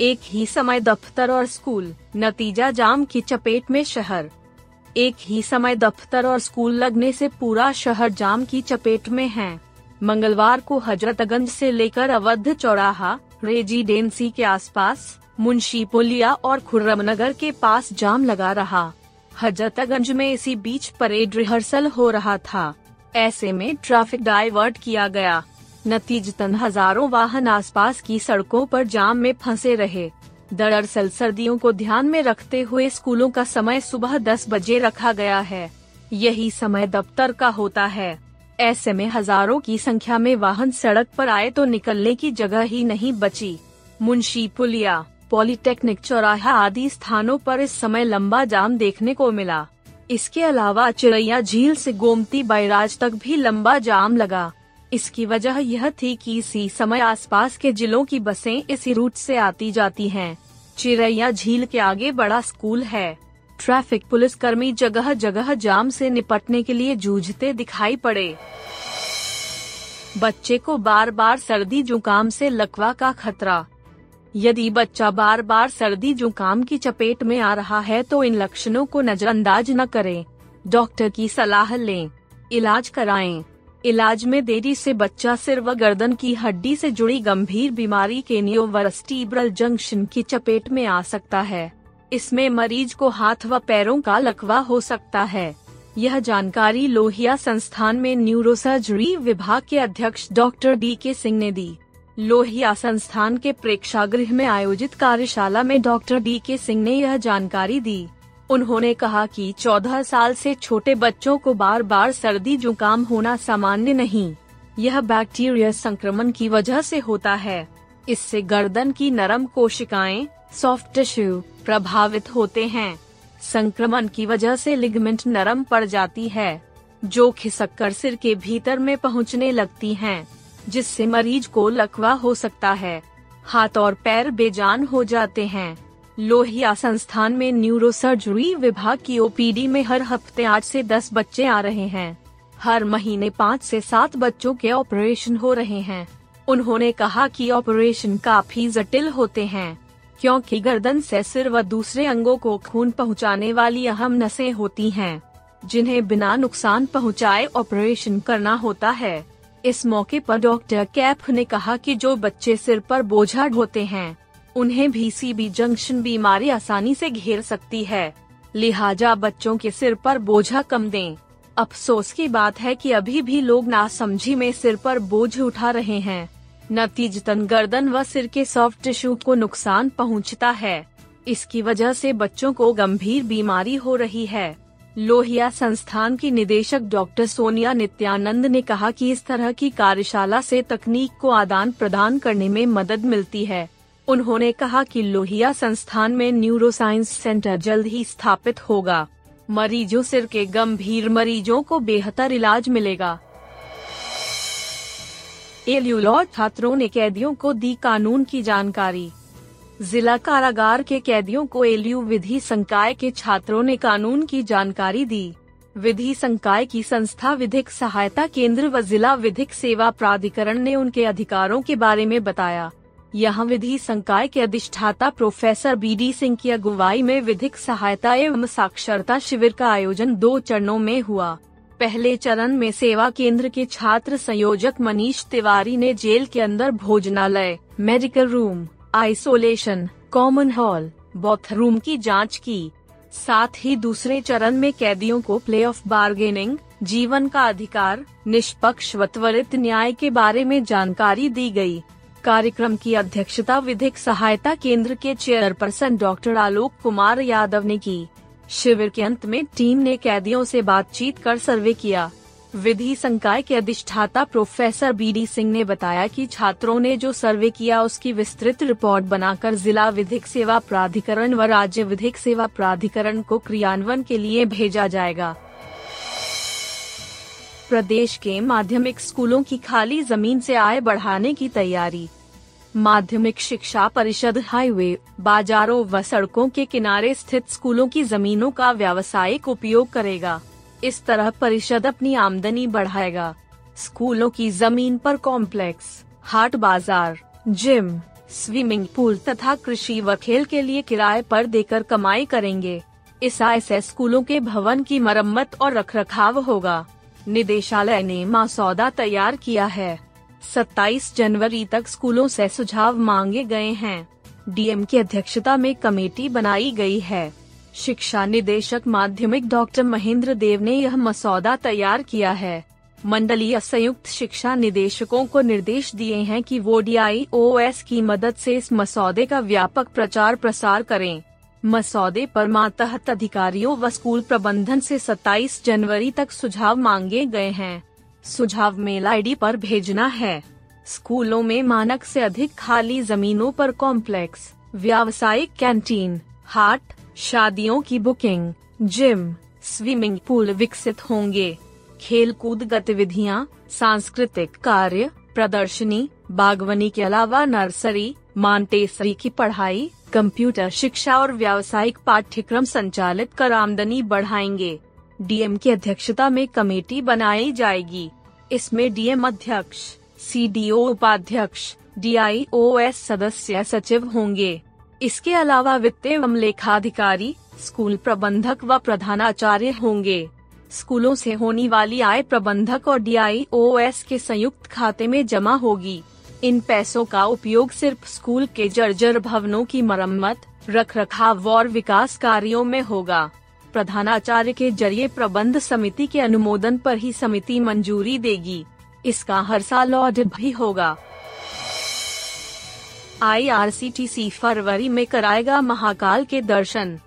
एक ही समय दफ्तर और स्कूल, नतीजा जाम की चपेट में शहर। एक ही समय दफ्तर और स्कूल लगने से पूरा शहर जाम की चपेट में है। मंगलवार को हजरतगंज से लेकर अवध चौराहा रेजिडेंसी के आसपास, मुंशी पुलिया और खुर्रमनगर के पास जाम लगा रहा। हजरतगंज में इसी बीच परेड रिहर्सल हो रहा था। ऐसे में ट्रैफ़िक डाइवर्ट किया गया। नतीजतन हज़ारों वाहन आसपास की सड़कों पर जाम में फंसे रहे। दरअसल सर्दियों को ध्यान में रखते हुए स्कूलों का समय सुबह 10 बजे रखा गया है। यही समय दफ्तर का होता है। ऐसे में हज़ारों की संख्या में वाहन सड़क पर आए तो निकलने की जगह ही नहीं बची। मुंशी, पुलिया, पॉलिटेक्निक, चौराहा आदि स्थानों पर इस समय लंबा जाम देखने को मिला। इसके अलावा चिड़ैया झील से गोमती बैराज तक भी लंबा जाम लगा। इसकी वजह यह थी कि इसी समय आसपास के जिलों की बसें इसी रूट से आती जाती हैं। चिरैया झील के आगे बड़ा स्कूल है। ट्रैफ़िक पुलिस कर्मी जगह जगह जाम से निपटने के लिए जूझते दिखाई पड़े। बच्चे को बार बार सर्दी जुकाम से लकवा का खतरा। यदि बच्चा बार बार सर्दी जुकाम की चपेट में आ रहा है तो इन लक्षणों को नजरअंदाज न करें। डॉक्टर की सलाह लें। इलाज कराएँ। इलाज में देरी से बच्चा सिर व गर्दन की हड्डी से जुड़ी गंभीर बीमारी के नियोवरस्टीब्रल जंक्शन की चपेट में आ सकता है। इसमें मरीज़ को हाथ व पैरों का लकवा हो सकता है। यह जानकारी लोहिया संस्थान में न्यूरोसर्जरी विभाग के अध्यक्ष डॉक्टर डी के सिंह ने दी। लोहिया संस्थान के प्रेक्षागृह में आयोजित कार्यशाला में डॉक्टर डी के सिंह ने यह जानकारी दी। उन्होंने कहा कि 14 साल से छोटे बच्चों को बार बार सर्दी जुकाम होना सामान्य नहीं। यह बैक्टीरिया संक्रमण की वजह से होता है। इससे गर्दन की नरम कोशिकाएँ सॉफ्ट टिश्यू प्रभावित होते हैं। संक्रमण की वजह से लिगमेंट नरम पड़ जाती है जो खिसक कर सिर के भीतर में पहुँचने लगती हैं, जिससे मरीज़ को लकवा हो सकता है। हाथ और पैर बेजान हो जाते हैं। लोहिया संस्थान में न्यूरोसर्जरी विभाग की ओपीडी में हर हफ़्ते आठ से दस बच्चे आ रहे हैं। हर महीने पाँच से सात बच्चों के ऑपरेशन हो रहे हैं। उन्होंने कहा कि ऑपरेशन काफ़ी जटिल होते हैं क्योंकि गर्दन से सिर व दूसरे अंगों को खून पहुँचाने वाली अहम नसें होती हैं, जिन्हें बिना नुकसान पहुँचाए ऑपरेशन करना होता है। इस मौके पर डॉक्टर कैफ ने कहा कि जो बच्चे सिर पर बोझा ढोते हैं उन्हें भी सीबी जंक्शन बीमारी आसानी से घेर सकती है। लिहाजा बच्चों के सिर पर बोझा कम दें। अफसोस की बात है कि अभी भी लोग नासमझी में सिर पर बोझ उठा रहे हैं। नतीजतन गर्दन व सिर के सॉफ्ट टिश्यू को नुकसान पहुँचता है। इसकी वजह से बच्चों को गंभीर बीमारी हो रही है। लोहिया संस्थान की निदेशक डॉक्टर सोनिया नित्यानंद ने कहा कि इस तरह की कार्यशाला से तकनीक को आदान प्रदान करने में मदद मिलती है। उन्होंने कहा कि लोहिया संस्थान में न्यूरो साइंस सेंटर जल्द ही स्थापित होगा। मरीजों सिर के गंभीर मरीजों को बेहतर इलाज मिलेगा। एलयू छात्रों ने कैदियों को दी कानून की जानकारी। जिला कारागार के कैदियों को एलयू विधि संकाय के छात्रों ने कानून की जानकारी दी। विधि संकाय की संस्था विधिक सहायता केंद्र व जिला विधिक सेवा प्राधिकरण ने उनके अधिकारों के बारे में बताया। यहाँ विधि संकाय के अधिष्ठाता प्रोफेसर बी डी सिंह की अगुवाई में विधिक सहायता एवं साक्षरता शिविर का आयोजन दो चरणों में हुआ पहले चरण में सेवा केंद्र के छात्र संयोजक मनीष तिवारी ने जेल के अंदर भोजनालय, medical room, isolation, common hall, bathroom की जाँच की साथ ही दूसरे चरण में कैदियों को प्ले ऑफ़ बार्गेनिंग, जीवन का अधिकार, निष्पक्ष व त्वरित न्याय के बारे में जानकारी दी गई। कार्यक्रम की अध्यक्षता विधिक सहायता केंद्र के चेयरपर्सन डॉक्टर आलोक कुमार यादव ने की। शिविर के अंत में टीम ने कैदियों से बातचीत कर सर्वे किया। विधि संकाय के अधिष्ठाता प्रोफेसर बी डी सिंह ने बताया कि छात्रों ने जो सर्वे किया उसकी विस्तृत रिपोर्ट बनाकर जिला विधिक सेवा प्राधिकरण व राज्य विधिक सेवा प्राधिकरण को क्रियान्वयन के लिए भेजा जाएगा। प्रदेश के माध्यमिक स्कूलों की खाली ज़मीन से आय बढ़ाने की तैयारी। माध्यमिक शिक्षा परिषद हाईवे, बाजारों व सड़कों के किनारे स्थित स्कूलों की जमीनों का व्यावसायिक उपयोग करेगा। इस तरह परिषद अपनी आमदनी बढ़ाएगा। स्कूलों की ज़मीन पर कॉम्प्लेक्स, हाट बाज़ार, जिम, स्विमिंग पूल तथा कृषि व खेल के लिए किराए पर देकर कमाई करेंगे। इस आय से स्कूलों के भवन की मरम्मत और रखरखाव होगा। निदेशालय ने मसौदा तैयार किया है। 27 जनवरी तक स्कूलों से सुझाव मांगे गए हैं। डीएम की अध्यक्षता में कमेटी बनाई गई है। शिक्षा निदेशक माध्यमिक डॉक्टर महेंद्र देव ने यह मसौदा तैयार किया है। मंडलीय संयुक्त शिक्षा निदेशकों को निर्देश दिए हैं कि वो डी की मदद से इस मसौदे का व्यापक प्रचार प्रसार करें। मसौदे पर मातहत अधिकारियों व स्कूल प्रबंधन से 27 जनवरी तक सुझाव मांगे गए हैं। सुझाव मेल आईडी पर भेजना है। स्कूलों में मानक से अधिक खाली जमीनों पर कॉम्प्लेक्स, व्यावसायिक कैंटीन, हाट, शादियों की बुकिंग, जिम, स्विमिंग पूल विकसित होंगे। खेल कूद गतिविधियाँ, सांस्कृतिक कार्य, प्रदर्शनी, बागवानी के अलावा नर्सरी, मांटेसरी की पढ़ाई कंप्यूटर शिक्षा और व्यावसायिक पाठ्यक्रम संचालित कर आमदनी बढ़ाएँगे। डीएम की अध्यक्षता में कमेटी बनाई जाएगी। इसमें डीएम अध्यक्ष, सीडीओ उपाध्यक्ष, डीआईओएस सदस्य सचिव होंगे। इसके अलावा वित्त एवं लेखाधिकारी, स्कूल प्रबंधक व प्रधानाचार्य होंगे। स्कूलों से होने वाली आय प्रबंधक और डीआईओएस के संयुक्त खाते में जमा होगी। इन पैसों का उपयोग सिर्फ़ स्कूल के जर्जर भवनों की मरम्मत रख रखाव और विकास कार्यों में होगा। प्रधानाचार्य के ज़रिए प्रबंध समिति के अनुमोदन पर ही समिति मंजूरी देगी। इसका हर साल ऑडिट भी होगा। आईआरसीटीसी फरवरी में कराएगा महाकाल के दर्शन।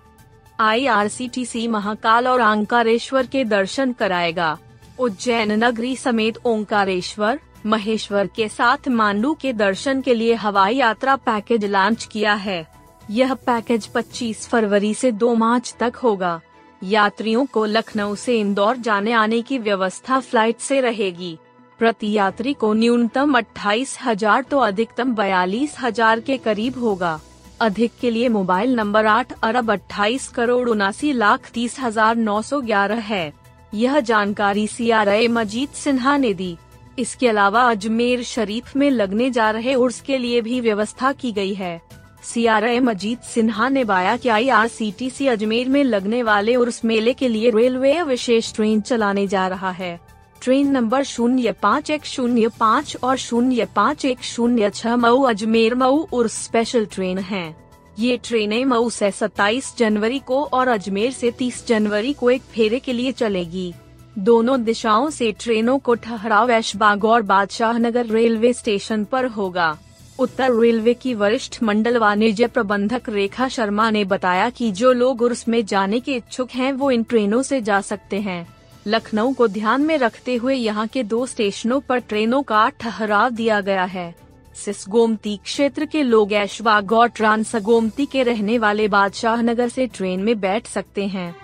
आईआरसीटीसी महाकाल और ओंकारेश्वर के दर्शन कराएगा। उज्जैन नगरी समेत ओंकारेश्वर महेश्वर के साथ मांडू के दर्शन के लिए हवाई यात्रा पैकेज लॉन्च किया है। यह पैकेज 25 फरवरी से 2 मार्च तक होगा। यात्रियों को लखनऊ से इंदौर जाने आने की व्यवस्था फ़्लाइट से रहेगी। प्रति यात्री को न्यूनतम अट्ठाईस हज़ार तो अधिकतम बयालीस हज़ार के करीब होगा। अधिक के लिए मोबाइल नंबर आठ अरब अट्ठाईस करोड़ उनासी लाख तीस हज़ार नौ सौ ग्यारह है। यह जानकारी सी आर मजीद सिन्हा ने दी। इसके अलावा अजमेर शरीफ में लगने जा रहे उर्स के लिए भी व्यवस्था की गई है। सी आर मजीद सिन्हा ने बाया कि सी अजमेर में लगने वाले उर्स मेले के लिए रेलवे विशेष ट्रेन चलाने जा रहा है। ट्रेन नंबर शून्य पाँच एक शून्य पाँच और शून्य पाँच एक शून्य छह मऊ अजमेर मऊ उर्स स्पेशल ट्रेन है। ये ट्रेनें मऊ से 27 जनवरी को और अजमेर से 30 जनवरी को एक फेरे के लिए चलेगी। दोनों दिशाओं से ट्रेनों को ठहराव ऐशबाग और बादशाह नगर रेलवे स्टेशन पर होगा। उत्तर रेलवे की वरिष्ठ मंडल वाणिज्य प्रबंधक रेखा शर्मा ने बताया कि जो लोग उर्स में जाने के इच्छुक हैं, वो इन ट्रेनों से जा सकते हैं। लखनऊ को ध्यान में रखते हुए यहाँ के दो स्टेशनों पर ट्रेनों का ठहराव दिया गया है। सिस गोमती क्षेत्र के लोग ऐशबाग और ट्रांस गोमती के रहने वाले बादशाह नगर से ट्रेन में बैठ सकते हैं।